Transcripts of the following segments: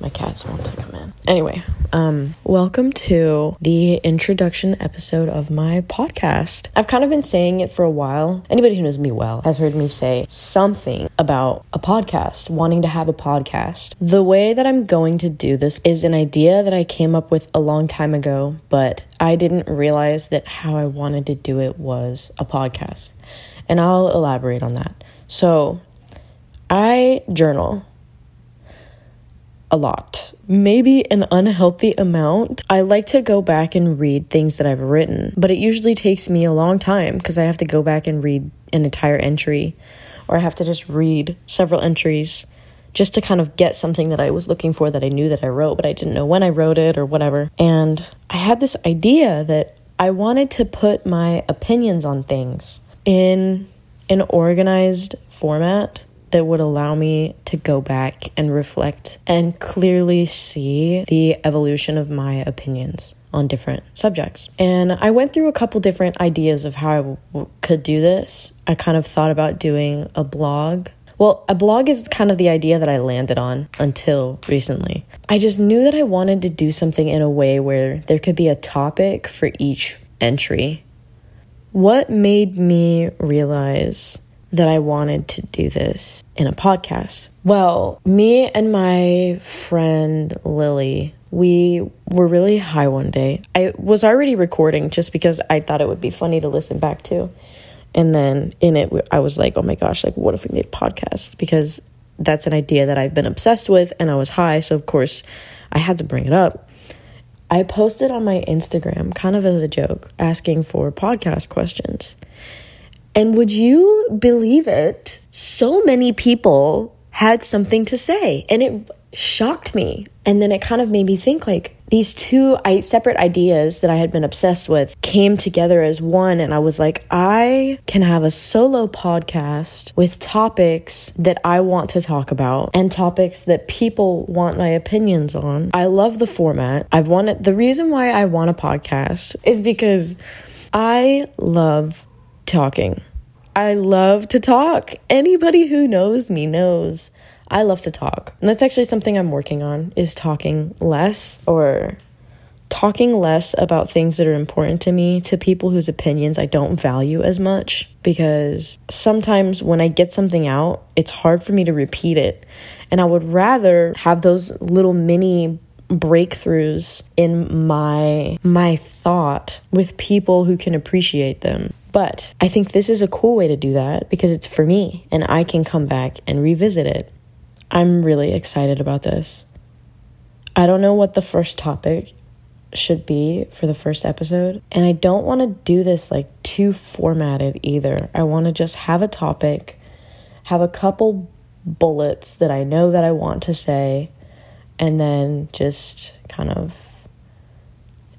my cats want to come in. Anyway, um, welcome to the introduction episode of my podcast. I've kind of been saying it for a while. Anybody who knows me well has heard me say something about a podcast, wanting to have a podcast. The way that I'm going to do this is an idea that I came up with a long time ago, but I didn't realize that how I wanted to do it was a podcast. And I'll elaborate on that. So, I journal a lot, maybe an unhealthy amount. I like to go back and read things that I've written, but it usually takes me a long time because I have to go back and read an entire entry or I have to just read several entries just to kind of get something that I was looking for that I knew that I wrote, but I didn't know when I wrote it or whatever. And I had this idea that I wanted to put my opinions on things in an organized format that would allow me to go back and reflect and clearly see the evolution of my opinions on different subjects. And I went through a couple different ideas of how I w- could do this. I kind of thought about doing a blog. Well, a blog is kind of the idea that I landed on until recently. I just knew that I wanted to do something in a way where there could be a topic for each entry. What made me realize that I wanted to do this in a podcast? Well, me and my friend Lily, we were really high one day. I was already recording just because I thought it would be funny to listen back to. And then in it, I was like, oh my gosh, like, what if we made a podcast? Because that's an idea that I've been obsessed with, and I was high. So, of course, I had to bring it up. I posted on my Instagram, kind of as a joke, asking for podcast questions. And would you believe it? So many people had something to say, and it shocked me. And then it kind of made me think like these two separate ideas that I had been obsessed with came together as one. And I was like, I can have a solo podcast with topics that I want to talk about and topics that people want my opinions on. I love the format. I've wanted the reason why I want a podcast is because I love talking. I love to talk. Anybody who knows me knows I love to talk. And that's actually something I'm working on is talking less or talking less about things that are important to me to people whose opinions I don't value as much because sometimes when I get something out, it's hard for me to repeat it. And I would rather have those little mini breakthroughs in my my thought with people who can appreciate them. But I think this is a cool way to do that because it's for me and I can come back and revisit it. I'm really excited about this. I don't know what the first topic should be for the first episode, and I don't want to do this like too formatted either. I want to just have a topic, have a couple bullets that I know that I want to say, and then just kind of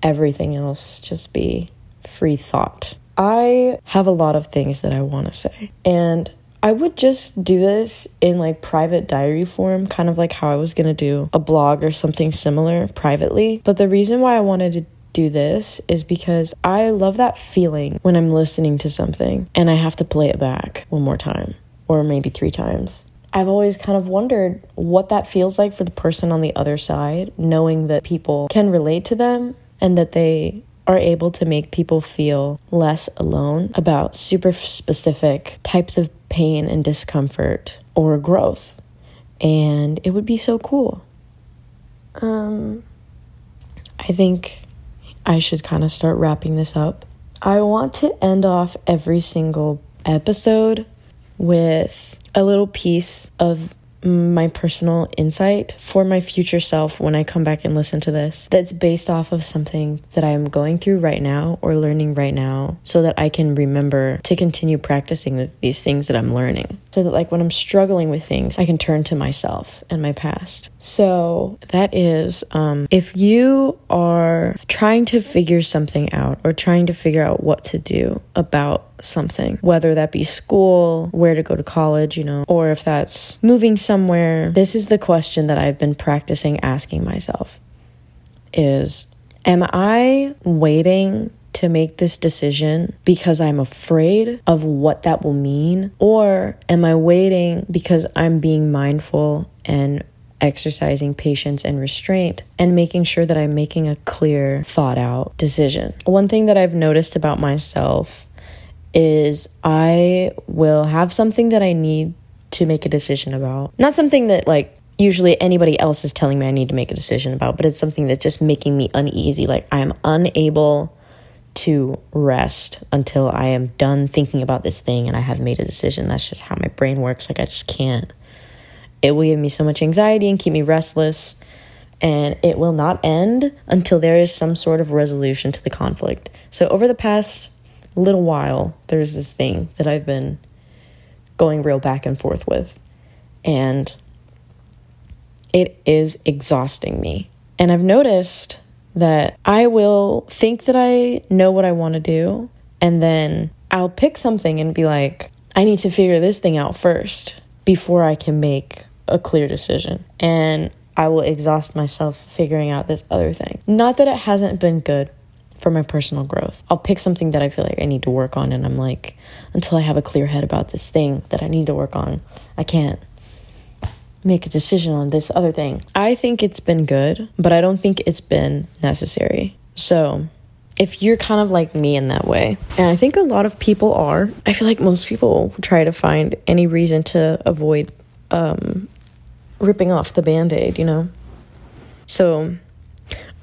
everything else just be free thought. I have a lot of things that I want to say, and I would just do this in like private diary form, kind of like how I was gonna do a blog or something similar privately. But the reason why I wanted to do this is because I love that feeling when I'm listening to something and I have to play it back one more time or maybe three times. I've always kind of wondered what that feels like for the person on the other side, knowing that people can relate to them and that they are able to make people feel less alone about super specific types of pain and discomfort or growth. And it would be so cool. Um, I think I should kind of start wrapping this up. I want to end off every single episode with a little piece of my personal insight for my future self when I come back and listen to this that's based off of something that I am going through right now or learning right now so that I can remember to continue practicing the, these things that I'm learning. So that, like, when I'm struggling with things, I can turn to myself and my past. So, that is um, if you are trying to figure something out or trying to figure out what to do about something, whether that be school, where to go to college, you know, or if that's moving somewhere. This is the question that I've been practicing asking myself is am I waiting to make this decision because I'm afraid of what that will mean or am I waiting because I'm being mindful and exercising patience and restraint, and making sure that I'm making a clear, thought out decision. One thing that I've noticed about myself is I will have something that I need to make a decision about. Not something that, like, usually anybody else is telling me I need to make a decision about, but it's something that's just making me uneasy. Like, I am unable to rest until I am done thinking about this thing and I have made a decision. That's just how my brain works. Like, I just can't. It will give me so much anxiety and keep me restless, and it will not end until there is some sort of resolution to the conflict. So, over the past little while, there's this thing that I've been going real back and forth with, and it is exhausting me. And I've noticed that I will think that I know what I want to do, and then I'll pick something and be like, I need to figure this thing out first before I can make a clear decision. And I will exhaust myself figuring out this other thing. Not that it hasn't been good for my personal growth. I'll pick something that I feel like I need to work on, and I'm like, until I have a clear head about this thing that I need to work on, I can't make a decision on this other thing. I think it's been good, but I don't think it's been necessary. So, if you're kind of like me in that way, and I think a lot of people are, I feel like most people try to find any reason to avoid um, ripping off the band aid, you know? So,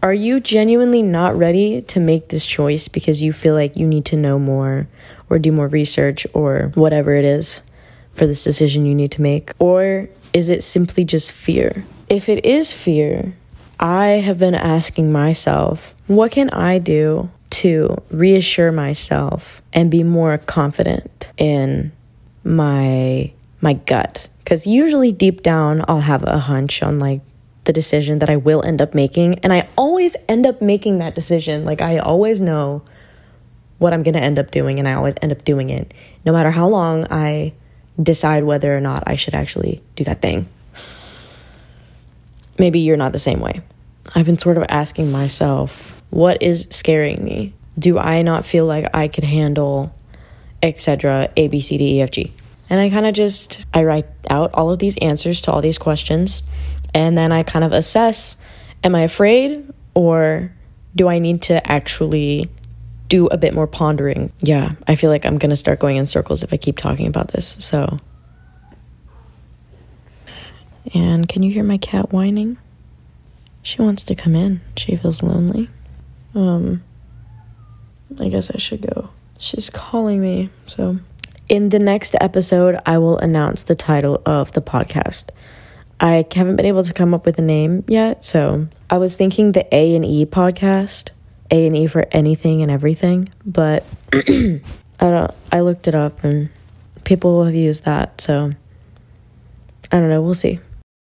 are you genuinely not ready to make this choice because you feel like you need to know more or do more research or whatever it is for this decision you need to make? Or is it simply just fear? If it is fear, I have been asking myself, what can I do to reassure myself and be more confident in my my gut? Cuz usually deep down I'll have a hunch on like the decision that I will end up making and I always end up making that decision. Like I always know what I'm going to end up doing and I always end up doing it no matter how long I decide whether or not I should actually do that thing. Maybe you're not the same way. I've been sort of asking myself, what is scaring me? Do I not feel like I could handle etc. A B C D E F G? And I kind of just I write out all of these answers to all these questions and then I kind of assess am I afraid or do I need to actually do a bit more pondering. Yeah, I feel like I'm going to start going in circles if I keep talking about this. So. And can you hear my cat whining? She wants to come in. She feels lonely. Um I guess I should go. She's calling me. So, in the next episode, I will announce the title of the podcast. I haven't been able to come up with a name yet, so I was thinking the A and E podcast a and E for anything and everything, but I don't. I looked it up and people have used that, so I don't know. We'll see.